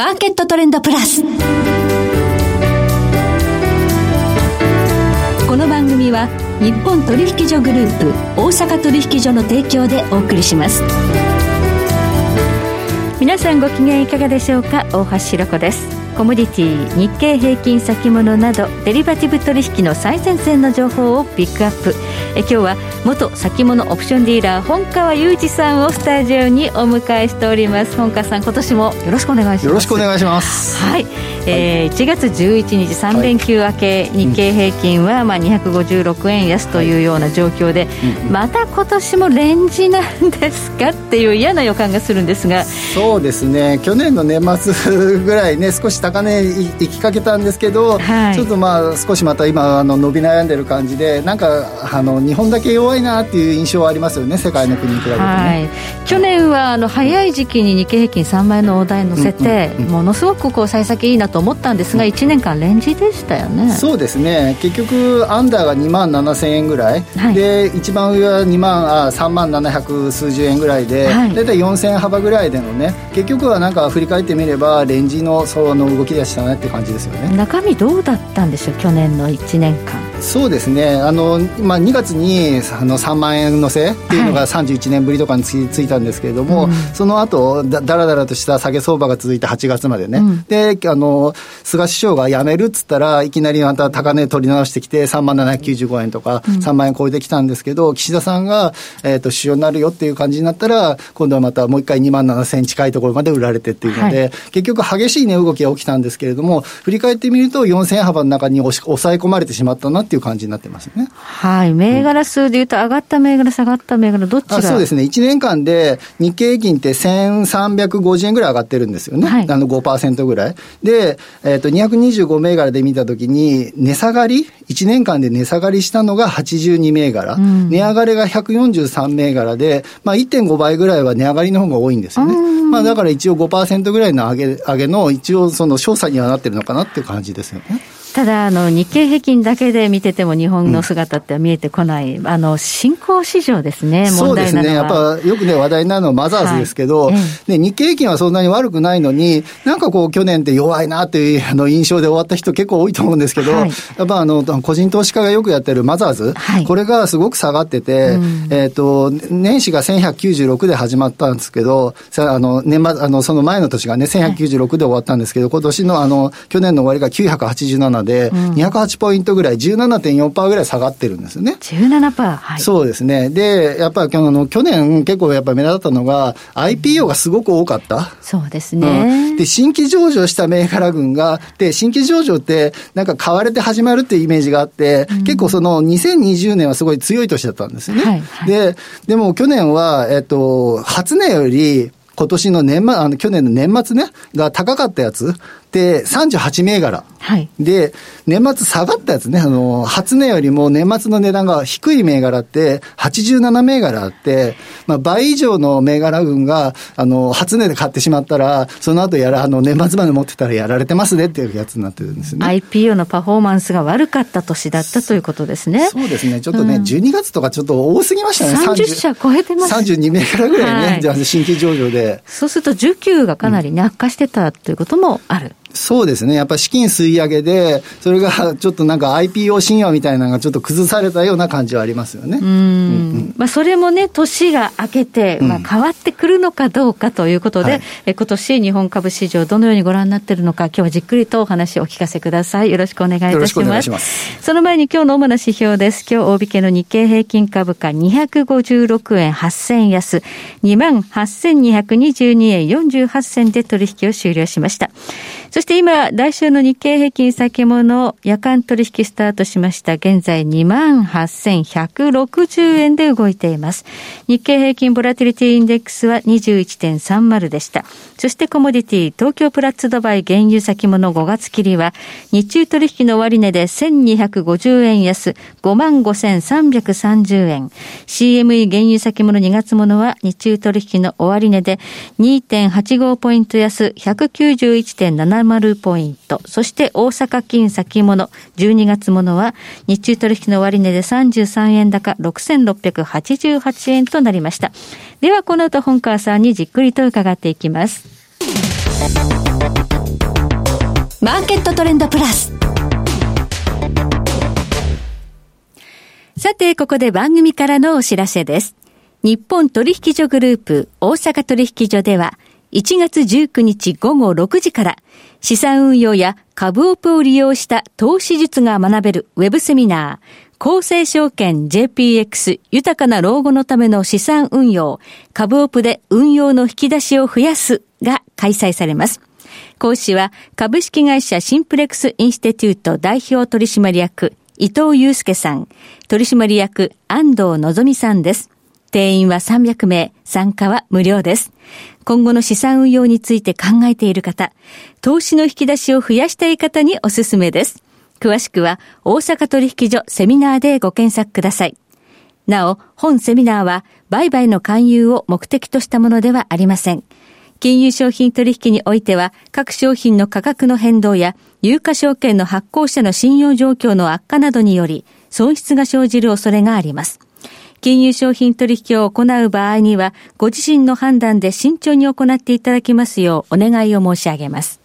マーケットトレンドプラス。この番組は日本取引所グループ大阪取引所の提供でお送りします。皆さんご機嫌いかがでしょうか？大橋ひろ子ですコモディティ日経平均先物などデリバティブ取引の最前線の情報をピックアップ。え今日は元先物オプションディーラー本川裕二さんをスタジオにお迎えしております。本川さん今年もよろしくお願いします。よろしくお願いします。はい、えー、1月11日3連休明け、はい、日経平均はまあ256円安というような状況で、はい、また今年もレンジなんですか？っていう嫌な予感がするんですが。そうですね。去年の年末ぐらいね少し高値行きかけたんですけど、はい、ちょっとまあ少しまた今あの伸び悩んでる感じでなんかあの日本だけ弱いなっていう印象はありますよね世界の国に比べて、ね、はい、去年はあの早い時期に日経平均3万円の大台に乗せて、ものすごくこう幸先いいなと思ったんですが、うん、1年間レンジでしたよね。そうですね。結局アンダーが2万7000円ぐらい、はい、で一番上は2万あ3万700数十円ぐらいで、はい、大体4000円幅ぐらいでのね。結局はなんか振り返ってみればレンジのその動きでしたねって感じですよね。中身どうだったんでしょう去年の1年間。そうですね。あの、まあ、2月にあの3万円のせっていうのが31年ぶりとかについたんですけれども、はい、その後だだらだらとした下げ相場が続いて8月までね、うん、であの菅首相が辞めるっつったらいきなりまた高値取り直してきて3万795円とか3万円超えてきたんですけど、うん、岸田さんが、えーと、首相になるよっていう感じになったら今度はまたもう一回2万7000円近いところまで売られてっていうので、はい、結局激しい値動きが起きたんですけれども振り返ってみると4000円幅の中に押し抑え込まれてしまったなっていう感じになってますね。はい。銘柄数でいうと、上がった銘柄、下がった銘柄、どっちがそうですね。1年間で日経平均って1350円ぐらい上がってるんですよね。はい、あの5%ぐらい。で、えっ、ー、と、225銘柄で見たときに、値下がり ?1 年間で値下がりしたのが82銘柄。うん、値上がりが143銘柄で、まあ1.5倍ぐらいは値上がりの方が多いんですよね。まあだから一応5%ぐらいの上げ、上げの一応そのの詳細にはなってるのかなっていう感じですよね。ただあの、日経平均だけで見てても、日本の姿って見えてこない、うん、あの新興市場ですね、そうですね、やっぱよくね、話題になるのはマザーズですけど、はい、日経平均はそんなに悪くないのに、なんかこう、去年って弱いなっていうあの印象で終わった人、結構多いと思うんですけど、はい、やっぱあの個人投資家がよくやってるマザーズ、はい、これがすごく下がってて、うん、えっ、と、年始が1196で始まったんですけど、あの年末あのその前の年がね、1196で終わったんですけど、今年のあの去年の終わりが987で、うん、208ポイントぐらい、17.4%ぐらい下がってるんですよね。17%? はい。そうですね。で、やっぱりあの去年結構やっぱ目立ったのが、IPO がすごく多かった。そうですね、うん、で、新規上場した銘柄群が、で、新規上場ってなんか買われて始まるっていうイメージがあって、うん、結構その2020年はすごい強い年だったんですよね。はいはい、で、でも去年は、えっと、初値より、今年の年末、あの、去年の年末ね、が高かったやつ、で、38銘柄。はい。で、年末下がったやつね、あの、初値よりも年末の値段が低い銘柄って87銘柄あって、まあ、倍以上の銘柄群が、あの、初値で買ってしまったら、その後やら、あの、年末まで持ってたらやられてますねっていうやつになってるんですね。IPO のパフォーマンスが悪かった年だったということですね。そうですね。ちょっとね、うん、12月とかちょっと多すぎましたね。30社超えてます。32銘柄ぐらいね、はい、じゃあ新規上場で。そうすると需給がかなりね、悪化してたということもある。そうですね。やっぱ資金吸い上げで、それがちょっとなんか IPO 神話みたいなのがちょっと崩されたような感じはありますよね。うんうんうんまあ、それもね、年が明けて、まあ、変わってくるのかどうかということで、うんはい、え今年日本株市場どのようにご覧になっているのか、今日はじっくりとお話をお聞かせください。よろしくお願いいたします。よろしくお願いします。その前に今日の主な指標です。今日大引けの日経平均株価256円8000円安、28,222円48銭で取引を終了しました。そして今、来週の日経平均先物夜間取引スタートしました。現在28,160円で動いています。日経平均ボラティリティインデックスは21.30でした。そしてコモディティ、東京プラッツドバイ原油先物5月切りは、日中取引の終値で1250円安、55,330円。CME 原油先物2月物は、日中取引の終値で2.85ポイント安、191.7 70ポイント。そして大阪金先物、12月ものは日中取引の終値で33円高6688円となりました。ではこの後本川さんにじっくりと伺っていきます。マーケットトレンドプラス。さて、ここで番組からのお知らせです。日本取引所グループ大阪取引所では、1月19日午後6時から、資産運用や株オプを利用した投資術が学べるウェブセミナー、公正証券 JPX 豊かな老後のための資産運用、株オプで運用の引き出しを増やすが開催されます。講師は株式会社シンプレックスインステテュート代表取締役伊藤祐介さん、取締役安藤のぞみさんです。定員は300名、参加は無料です。今後の資産運用について考えている方、投資の引き出しを増やしたい方におすすめです。詳しくは大阪取引所セミナーでご検索ください。なお、本セミナーは売買の勧誘を目的としたものではありません。金融商品取引においては、各商品の価格の変動や、有価証券の発行者の信用状況の悪化などにより、損失が生じる恐れがあります。金融商品取引を行う場合には、ご自身の判断で慎重に行っていただきますようお願いを申し上げます。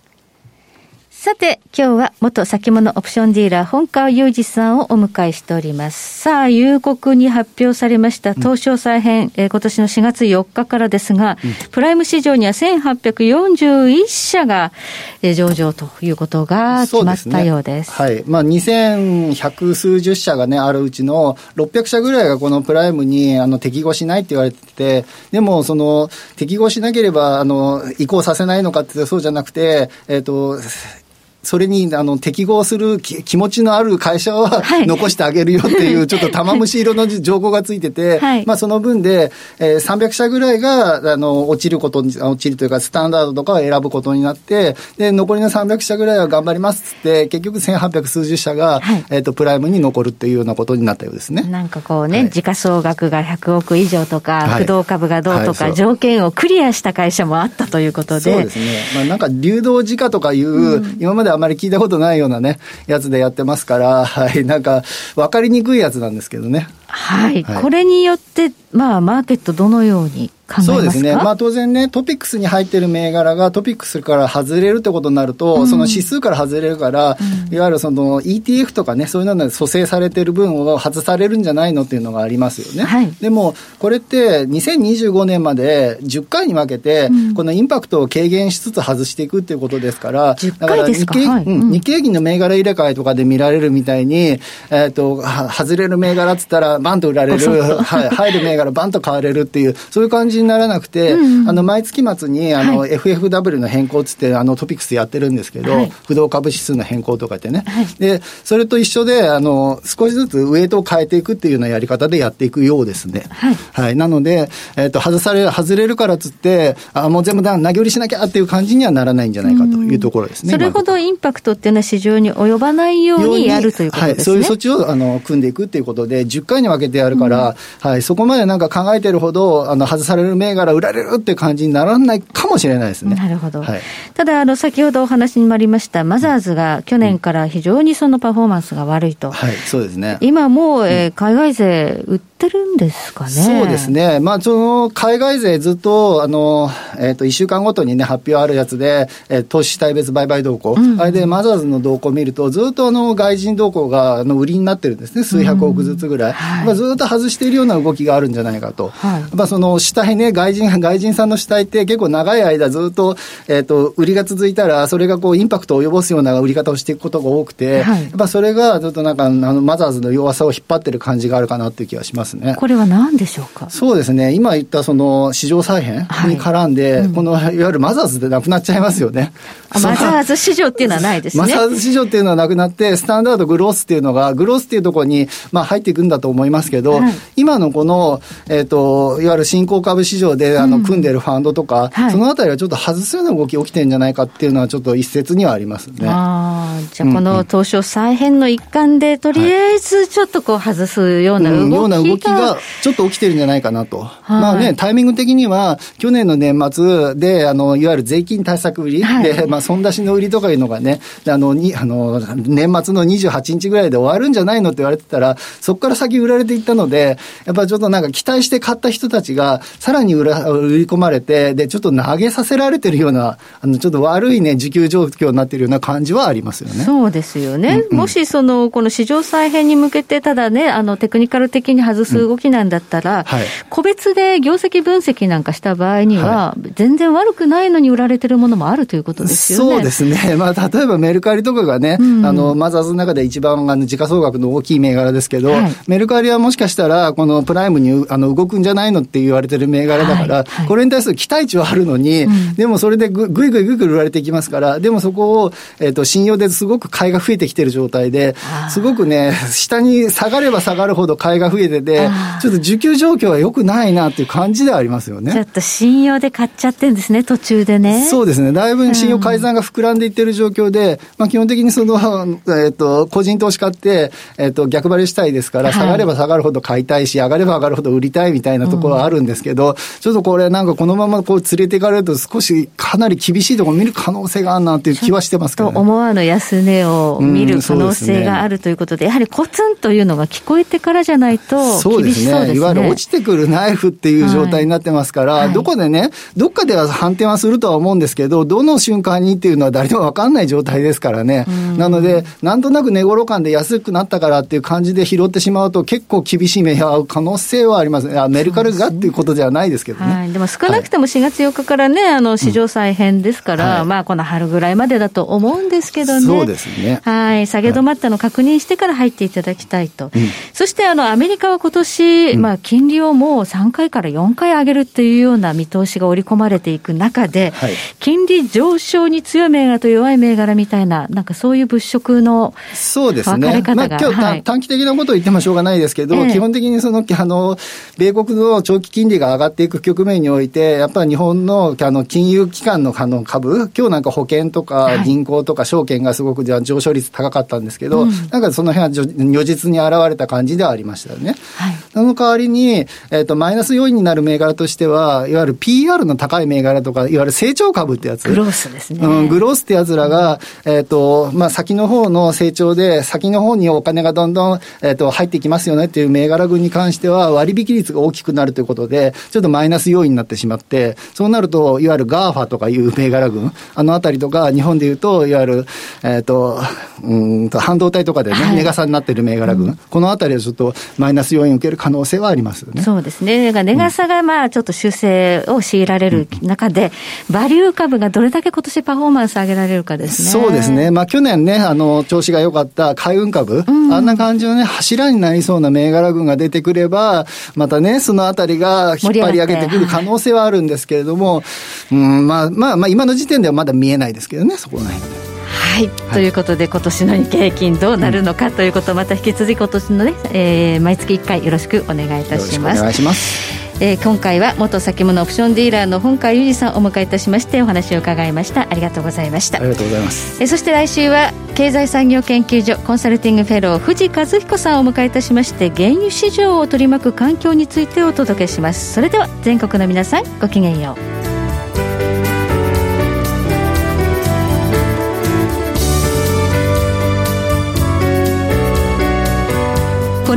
さて、今日は元先物オプションディーラー、本川雄二さんをお迎えしております。さあ、夕刻に発表されました東証再編、うん、えー、今年の4月4日からですが、うん、プライム市場には1841社が、えー、上場ということが決まったようです。すね、はい。まあ、2100数十社がね、あるうちの600社ぐらいがこのプライムにあの適合しないって言われてて、でも、その、適合しなければ、あの、移行させないのかってそうじゃなくて、えっ、ー、と、それにあの適合する気持ちのある会社は、残してあげるよっていう、ちょっと玉虫色の情報がついてて、はい、まあ、その分で、えー、300社ぐらいがあの落ちることに、落ちるというか、スタンダードとかを選ぶことになって、で残りの300社ぐらいは頑張りますって、結局1800数十社が、はい、えーと、プライムに残るっていうようなことになったようですね。なんかこうね、はい、時価総額が100億以上とか、不動株がどうとか、条件をクリアした会社もあったということで。そうですね、まあ、なんか流動時価とかいう、うん、今まであまり聞いたことないようなね、やつでやってますから、はい、なんか、分かりにくいやつなんですけどね。はい、はい、これによって、まあ、マーケットどのようにそうですね、まあ、当然ね、トピックスに入ってる銘柄がトピックスから外れるってことになると、うん、その指数から外れるから、うん、いわゆるその ETF とかね、そういうので蘇生されてる分を外されるんじゃないのっていうのがありますよね。はい、でも、これって2025年まで10回に分けて、このインパクトを軽減しつつ外していくっていうことですから、だから日経,、日経平均の銘柄入れ替えとかで見られるみたいに、えーと、外れる銘柄っつったら、バンと売られる、はい、入る銘柄、バンと買われるっていう、そういう感じにならなくて、あの毎月末にあの、はい、FFW の変更つってあのトピックスやってるんですけど、はい、不動株指数の変更とかってね、はい、でそれと一緒であの少しずつウエイトを変えていくっていうようなやり方でやっていくようですね。はい、はい、なので、えーと、外され外れるからつってあもう全部だ投げ売りしなきゃっていう感じにはならないんじゃないかというところですね。それほどインパクトっていうのは市場に及ばないようにやるということですね。はい、そういう措置をあの組んでいくっていうことで10回に分けてやるから、うん、はい、そこまでなんか考えてるほどあの外される銘柄売られるって感じにならないかもしれないですね。なるほど。はい、ただ、あの、先ほどお話にもありました、マザーズが去年から非常にそのパフォーマンスが悪いと。はい、そうですね。今もう、えー、海外勢売ってるんですかね。そうですね。まあ、その、海外勢ずっと、あの、えっ、ー、と、1週間ごとにね、発表あるやつで、えー、投資主体別売買動向、うん、あれでマザーズの動向を見ると、ずっとあの、外人動向が、あの、売りになってるんですね。数百億ずつぐらい。うんはい、ずっと外しているような動きがあるんじゃないかと。はい、やっぱその、主体ね、外人、外人さんの主体って結構長い間ずっと、えっ、ー、と、売りが続いたら、それがこう、インパクトを及ぼすような売り方をしていくことが多くて、はい、やっぱそれがずっとなんか、あの、マザーズの弱さを引っ張ってる感じがあるかなっていう気がしますね。これは何でしょうか？そうですね。今言ったその、市場再編に絡んで、はいうん、この、いわゆるマザーズでなくなっちゃいますよね。マザーズ市場っていうのはないですね。マザーズ市場っていうのはなくなって、スタンダードグロースっていうのが、グロースっていうところに、まあ入っていくんだと思いますけど、はい、今のこの、えっ、ー、と、いわゆる新興株市場で、あの、組んでるファンドとか、うん、そのあたりはちょっと外すような動き起きてるんじゃないかっていうのは、ちょっと一説にはありますね。あじゃあ、この東証再編の一環で、とりあえずちょっとこう外すような動きが、うん、ような動きがちょっと起きてるんじゃないかなと。まあね、タイミング的には、去年の年末で、あの、いわゆる税金対策売り、はい、で、まあ、損出しの売りとかいうのがね、あの、にあの年末の28日ぐらいで終わるんじゃないのって言われてたら、そこから先売らられていったので、やっぱりちょっとなんか期待して買った人たちが、さらに売り込まれて、で、ちょっと投げさせられてるような、あの、ちょっと悪いね、需給状況になってるような感じはありますよね。そうですよね。うんうん、もし、その、この市場再編に向けて、ただね、あの、テクニカル的に外す動きなんだったら、うんはい、個別で業績分析なんかした場合には、はい、全然悪くないのに売られてるものもあるということですよね。そうですね。まあ、例えばメルカリとかがね、うん、あの、マザーズの中で一番、あの、時価総額の大きい銘柄ですけど、はい、メルカリはもしかしたら、このプライムにあの動くんじゃないのって言われてる銘柄だから、はいはい、これに対する期待値はあるのに、うん、でもそれでぐぐいぐいぐいぐい売られていきますから、でもそこを、えっ、ー、と、信用ですごく買いが増えてきてる状態で、すごくね、下に下がれば下がるほど買いが増えてて、ちょっと需給状況は良くないなっていう感じではありますよね。ちょっと信用で買っちゃってるんですね、途中でね。そうですね。だいぶ信用改ざんが膨らんでいってる状況で、まあ基本的にその、えっ、ー、と、個人投資家って、えっ、ー、と、逆張りしたいですから、下がれば下がるほど買いたいし、上がれば上がるほど売りたいみたいなところはあるんですけど、うん、ちょっとこれなんかこのままこう連れていかれると少しかなり厳しいところを見る可能性があるなっていう気はしてますけど、ね、思わぬ安値を見る可能性があるということで、うんでね、やはりコツンというのが聞こえてからじゃないとそうですね。ね。いわゆる落ちてくるナイフっていう状態になってますから、はい、どこでね、どっかでは反転はするとは思うんですけど、どの瞬間にっていうのは誰でもわかんない状態ですからね。なので、なんとなく値頃感で安くなったからっていう感じで拾ってしまうと結構厳しい目が合う可能性はありますね。メルカルがっていうことではないですけどね。はい、でも少なくとも4月4日からね、あの、市場再編ですから、うん、まあ、この春ぐらいまでだと思うんですけどね。そうですね。はい。下げ止まったの確認してから入っていただきたいと。そして、あの、アメリカは今年、うん、まあ、金利をもう3回から4回上げるっていうような見通しが織り込まれていく中で、はい、金利上昇に強い銘柄と弱い銘柄みたいな、なんかそういう物色のそうですね。まあ、今日、はい、短期的なことを言ってもしょうがないですけど、ええ、基本的にその、あの、米国の長期金利が上がっていく局面において、やっぱり日本のあの金融機関のあの株、今日なんか保険とか銀行とか証券がすごく上昇率高かったんですけど、うん、なんかその辺は如実に現れた感じではありましたよね。はい、その代わりに、えっ、ー、と、マイナス要因になる銘柄としては、いわゆる PR の高い銘柄とか、いわゆる成長株ってやつ。グロースですね。うん、グロースってやつらが、えっ、ー、と、まあ、先の方の成長で、先の方にお金がどんどん、えっ、ー、と、入ってきますよねっていう銘柄群に関しては、割引率が大きくなるということで、ちょっとマイナス要因になってしまって、そうなると、いわゆる GAFA とかいう銘柄群、あのあたりとか、日本でいうと、いわゆる、えっ、と、うんと、半導体とかでね、はい、値傘になってる銘柄群、うん、このあたりはちょっとマイナス要因を受ける可能性はありますよね。そうですね。値傘がまあ、ちょっと修正を強いられる中で、うん、バリュー株がどれだけ今年パフォーマンス上げられるかですね。そうですね。まあ、去年ね、あの、調子が良かった海運株、うん、あんな感じのね、柱になりそうな銘柄群が出てくれば、またね、そのあたりが引っ張り上げてくる可能性はあるんですけれども、うん、まあ、まあ、まあ、今の時点ではまだ見えないですけどね、そこら辺。はい、ということで今年の日経平均どうなるのかということをまた引き続き今年のね、えー、毎月1回よろしくお願いいたします。お願いしますえー、今回は元先物オプションディーラーの本川裕二さんをお迎えいたしましてお話を伺いました。ありがとうございました。ありがとうございます、えー、そして来週は経済産業研究所コンサルティングフェロー藤和彦さんをお迎えいたしまして原油市場を取り巻く環境についてお届けします。それでは全国の皆さんごきげんよう